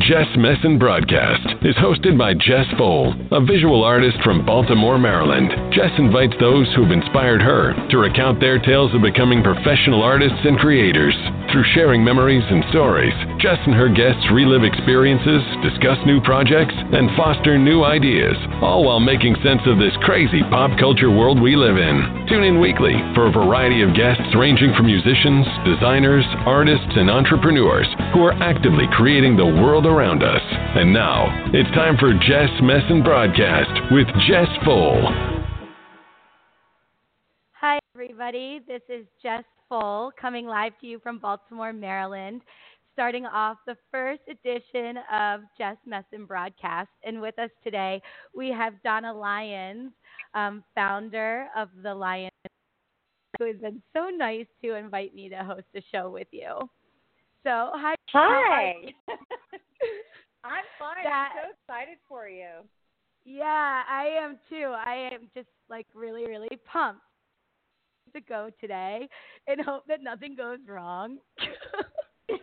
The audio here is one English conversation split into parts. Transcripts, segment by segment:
Jess Messin Broadcast is hosted by Jess Pfohl, a visual artist from Baltimore, Maryland. Jess invites those who have inspired her to recount their tales of becoming professional artists and creators. Through sharing memories and stories, Jess and her guests relive experiences, discuss new projects, and foster new ideas, all while making sense of this crazy pop culture world we live in. Tune in weekly for a variety of guests ranging from musicians, designers, artists, and entrepreneurs who are actively creating the world around us. And now, it's time for Jess Messin Broadcast with Jess Pfohl. Hi, everybody. This is Jess Pfohl coming live to you from Baltimore, Maryland, starting off the first edition of Jess Messin Broadcast. And with us today, we have Donna Lyons, um, founder of the Lions, who has been so nice to invite me to host a show with you. So, hi. Hi. I'm fine. That- I'm so excited for you. Yeah, I am too. I am just like really, really pumped to go today and hope that nothing goes wrong.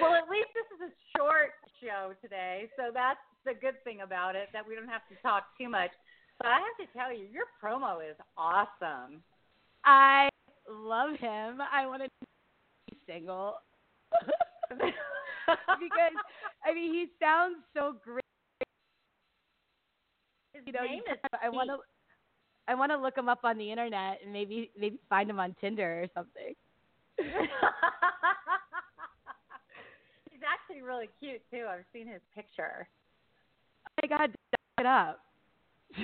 Well, at least this is a short show today, so that's the good thing about it that we don't have to talk too much. But I have to tell you, your promo is awesome. I love him. I want to be single because I mean he sounds so great. His You know, name is I want to. I want to look him up on the internet and maybe maybe find him on Tinder or something. He's actually really cute too. I've seen his picture. Oh my God, it up.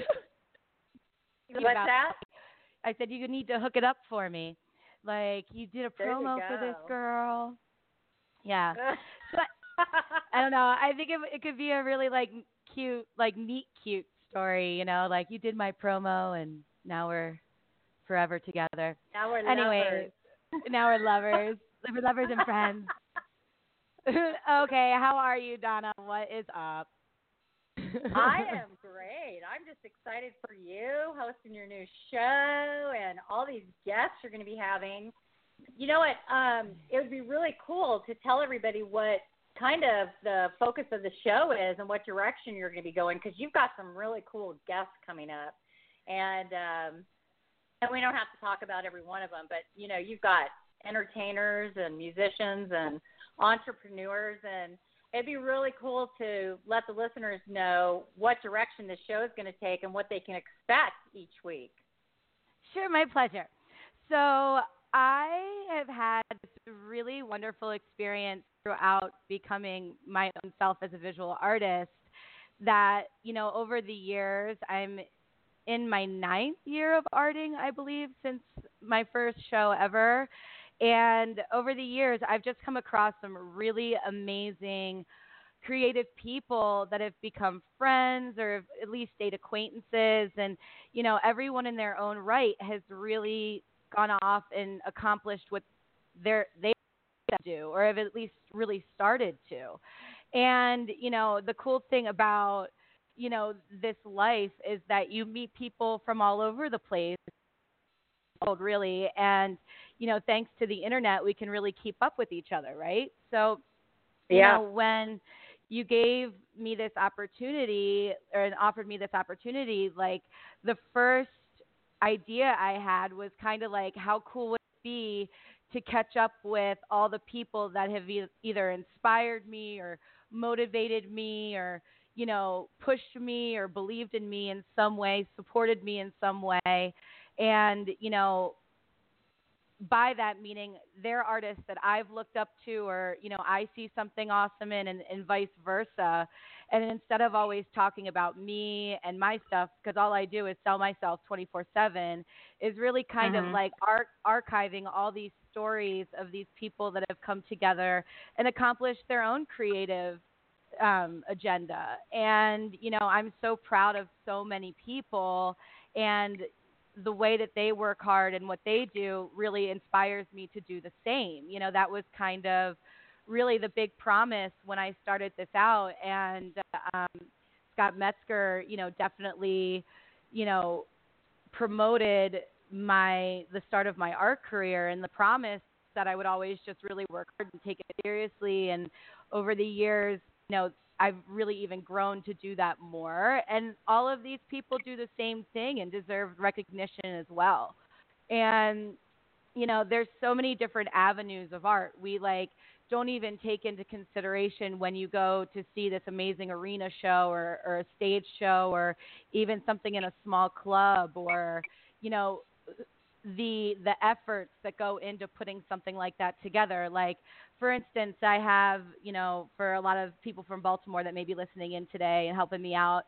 What's that? I said you need to hook it up for me. Like you did a There promo for this girl. Yeah. I don't know. I think it it could be a really like cute, like meet cute story. You know, like you did my promo and now we're forever together. now we're Anyways, now we're lovers. we're lovers and friends. okay, how are you, Donna? What is up? I am great. I'm just excited for you hosting your new show and all these guests you're going to be having. You know what? Um, it would be really cool to tell everybody what kind of the focus of the show is and what direction you're going to be going because you've got some really cool guests coming up, and um, and we don't have to talk about every one of them, but you know you've got entertainers and musicians and entrepreneurs and it'd be really cool to let the listeners know what direction the show is going to take and what they can expect each week. Sure, my pleasure. So I have had this really wonderful experience throughout becoming my own self as a visual artist. That you know, over the years, I'm in my ninth year of arting, I believe, since my first show ever. And over the years, I've just come across some really amazing creative people that have become friends or at least stayed acquaintances and you know everyone in their own right has really gone off and accomplished what they're they do or have at least really started to. And you know the cool thing about you know this life is that you meet people from all over the place really. And you know thanks to the internet we can really keep up with each other right? So you Yeah. know when you gave me this opportunity or offered me this opportunity like the first idea i had was kind of like how cool would it be to catch up with all the people that have e- either inspired me or motivated me or you know pushed me or believed in me in some way supported me in some way. And you know by that meaning they're artists that I've looked up to or you know I see something awesome in and, and vice versa. And instead of always talking about me and my stuff because all I do is sell myself 24/7 is really kind Mhm. of like ar- archiving all these stories of these people that have come together and accomplished their own creative um, agenda. And you know I'm so proud of so many people. And the way that they work hard and what they do really inspires me to do the same. You know, that was kind of really the big promise when I started this out. And um, Scott Metzger, you know, definitely, you know, promoted my the start of my art career and the promise that I would always just really work hard and take it seriously. And over the years, know, I've really even grown to do that more. And all of these people do the same thing and deserve recognition as well. And, you know, there's so many different avenues of art. We like don't even take into consideration when you go to see this amazing arena show or, or a stage show or even something in a small club or, you know, the the efforts that go into putting something like that together. Like for instance, I have, you know, for a lot of people from Baltimore that may be listening in today and helping me out,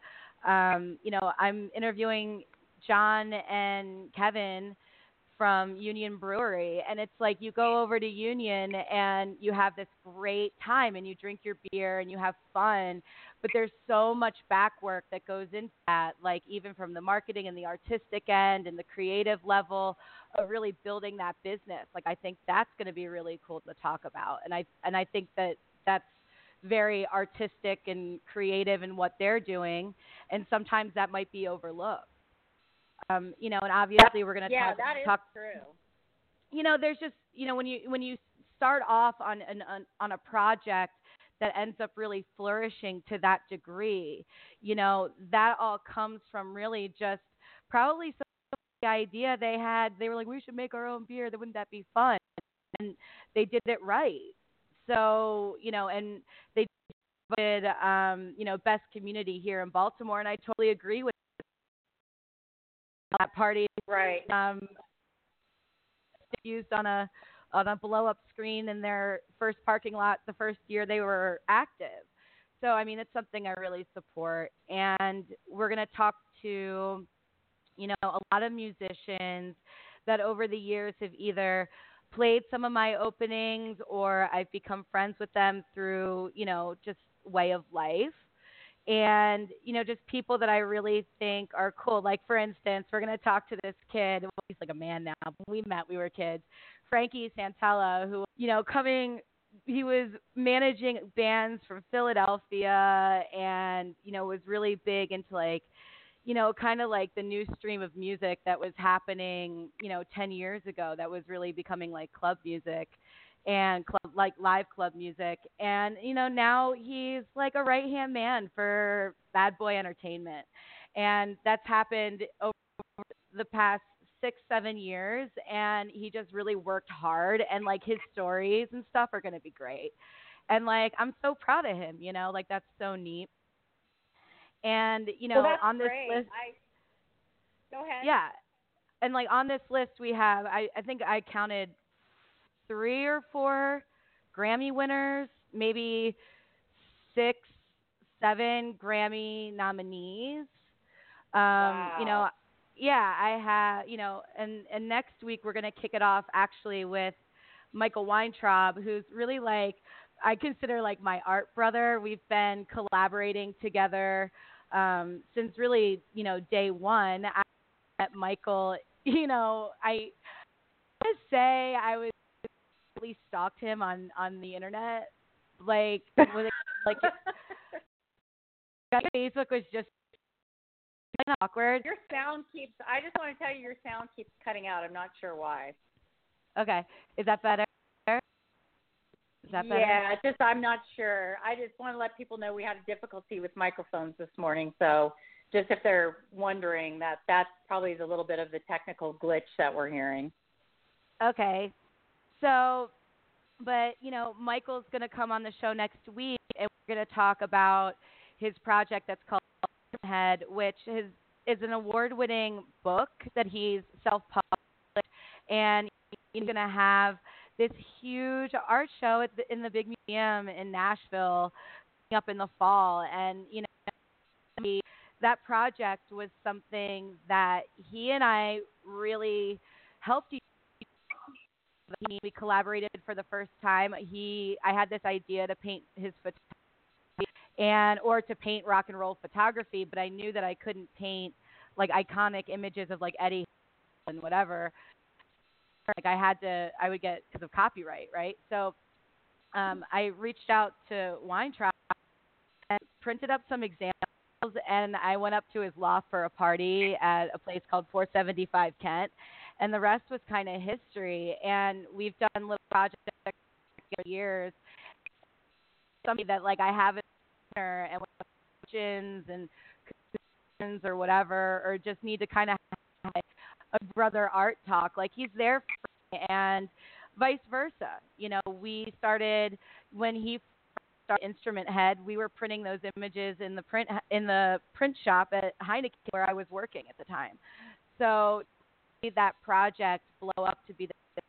um, you know, I'm interviewing John and Kevin from Union Brewery. And it's like you go over to Union and you have this great time and you drink your beer and you have fun. But there's so much back work that goes into that, like even from the marketing and the artistic end and the creative level of really building that business. Like I think that's going to be really cool to talk about. And I and I think that that's very artistic and creative in what they're doing and sometimes that might be overlooked um, you know, and obviously we're going to yeah, talk. that is talk, true. You know, there's just you know when you when you start off on an on, on a project that ends up really flourishing to that degree, you know, that all comes from really just probably some the idea they had. They were like, we should make our own beer. Wouldn't that be fun? And they did it right. So you know, and they did um, you know best community here in Baltimore, and I totally agree with that party. Right. Um, used on a on a blow up screen in their first parking lot the first year they were active. So I mean it's something I really support and we're going to talk to you know a lot of musicians that over the years have either played some of my openings or I've become friends with them through, you know, just way of life and you know just people that I really think are cool. Like for instance, we're going to talk to this kid. Well, he's like a man now. When we met, we were kids. Frankie Santella, who you know coming. He was managing bands from Philadelphia, and you know was really big into like, you know, kind of like the new stream of music that was happening, you know, 10 years ago. That was really becoming like club music and club like live club music. And you know now he's like a right hand man for bad boy entertainment. And that's happened over the past six seven years and he just really worked hard and like his stories and stuff are going to be great. And like i'm so proud of him you know like that's so neat. And you know well, on this great. list I, go ahead. Yeah. And like on this list we have i i think i counted three or four Grammy winners, maybe six, seven Grammy nominees. Um, wow. You know, yeah, I have, you know, and and next week we're gonna kick it off actually with Michael Weintraub, who's really like I consider like my art brother. We've been collaborating together um, since really, you know, day one. I met Michael. You know, I, I say I was stalked him on on the internet. Like, was it, like Facebook was just kind of awkward. Your sound keeps. I just want to tell you, your sound keeps cutting out. I'm not sure why. Okay, is that better? Is that better? Yeah, just I'm not sure. I just want to let people know we had a difficulty with microphones this morning, so just if they're wondering that that's probably the little bit of the technical glitch that we're hearing. Okay, so, but you know, Michael's going to come on the show next week, and we're going to talk about his project that's called Head, which is is an award-winning book that he's self-published, and he's going to have this huge art show the, in the big museum in Nashville up in the fall, and you know, that project was something that he and I really helped each we collaborated for the first time. He, I had this idea to paint his photography and or to paint rock and roll photography, but I knew that I couldn't paint like iconic images of like Eddie and whatever. Like I had to, I would get because of copyright, right? So um, I reached out to Weintraub and printed up some examples, and I went up to his loft for a party at a place called 475 Kent, and the rest was kind of history. And we've done little projects for years. Somebody that like I have and questions and questions or whatever, or just need to kind of have a brother art talk. Like he's there for me and vice versa. You know, we started when he started Instrument Head. We were printing those images in the print in the print shop at Heineken where I was working at the time. So that project blow up to be the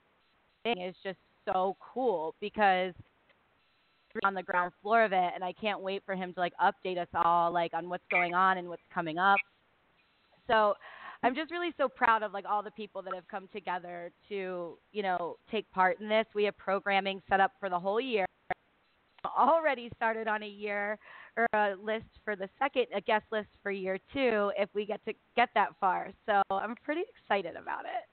thing is just so cool because on the ground floor of it and I can't wait for him to like update us all like on what's going on and what's coming up. So I'm just really so proud of like all the people that have come together to, you know, take part in this. We have programming set up for the whole year. Already started on a year or a list for the second, a guest list for year two if we get to get that far. So I'm pretty excited about it.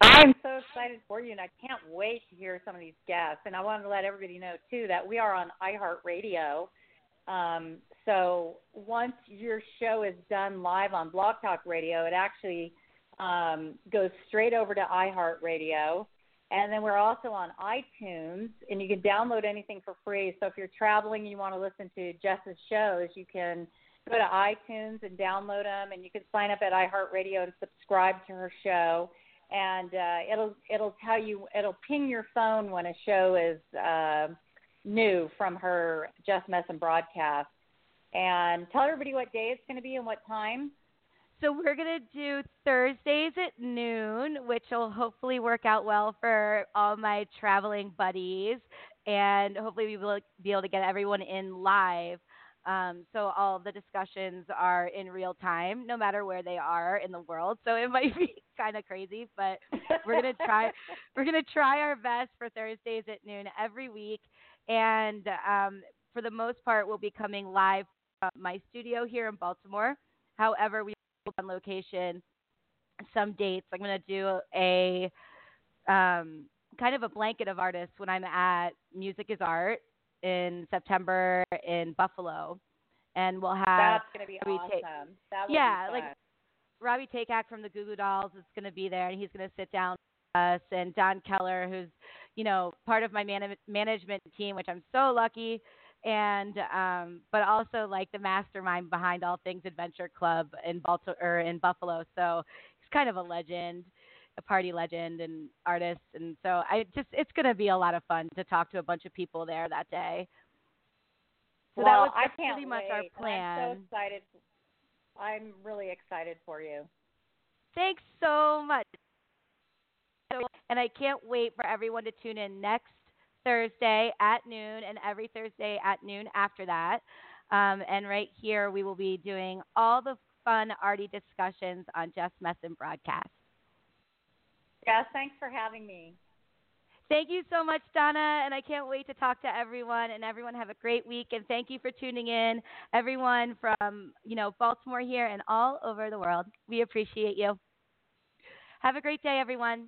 I'm so excited for you, and I can't wait to hear some of these guests. And I wanted to let everybody know too that we are on iHeartRadio. Um, so once your show is done live on Blog Talk Radio, it actually um, goes straight over to iHeartRadio. And then we're also on iTunes, and you can download anything for free. So if you're traveling and you want to listen to Jess's shows, you can go to iTunes and download them, and you can sign up at iHeartRadio and subscribe to her show and uh, it'll it'll tell you it'll ping your phone when a show is uh, new from her Jess Messin broadcast. And tell everybody what day it's going to be and what time. So we're going to do Thursdays at noon, which will hopefully work out well for all my traveling buddies, and hopefully we will be able to get everyone in live. Um, so all the discussions are in real time, no matter where they are in the world. So it might be kind of crazy, but we're gonna try. we're gonna try our best for Thursdays at noon every week, and um, for the most part, we'll be coming live from my studio here in Baltimore. However, we on location some dates. I'm gonna do a um, kind of a blanket of artists when I'm at Music is Art in September in Buffalo, and we'll have that's gonna be Robbie awesome. that yeah, be like Robby Takac from the Goo Goo Dolls is gonna be there, and he's gonna sit down with us, and Don Keller, who's you know part of my man- management team, which I'm so lucky. And um, but also like the mastermind behind all things Adventure Club in Baltimore or in Buffalo. So he's kind of a legend a party legend and artist, and so I just it's going to be a lot of fun to talk to a bunch of people there that day. So well, that was I can't pretty much wait. our plan. I'm so excited. I'm really excited for you. Thanks so much. And I can't wait for everyone to tune in next Thursday at noon and every Thursday at noon after that. Um, and right here, we will be doing all the fun, arty discussions on Jess Messin broadcast. Yes, thanks for having me. Thank you so much, Donna, and I can't wait to talk to everyone. And everyone have a great week. And thank you for tuning in, everyone from you know Baltimore here and all over the world. We appreciate you. Have a great day, everyone.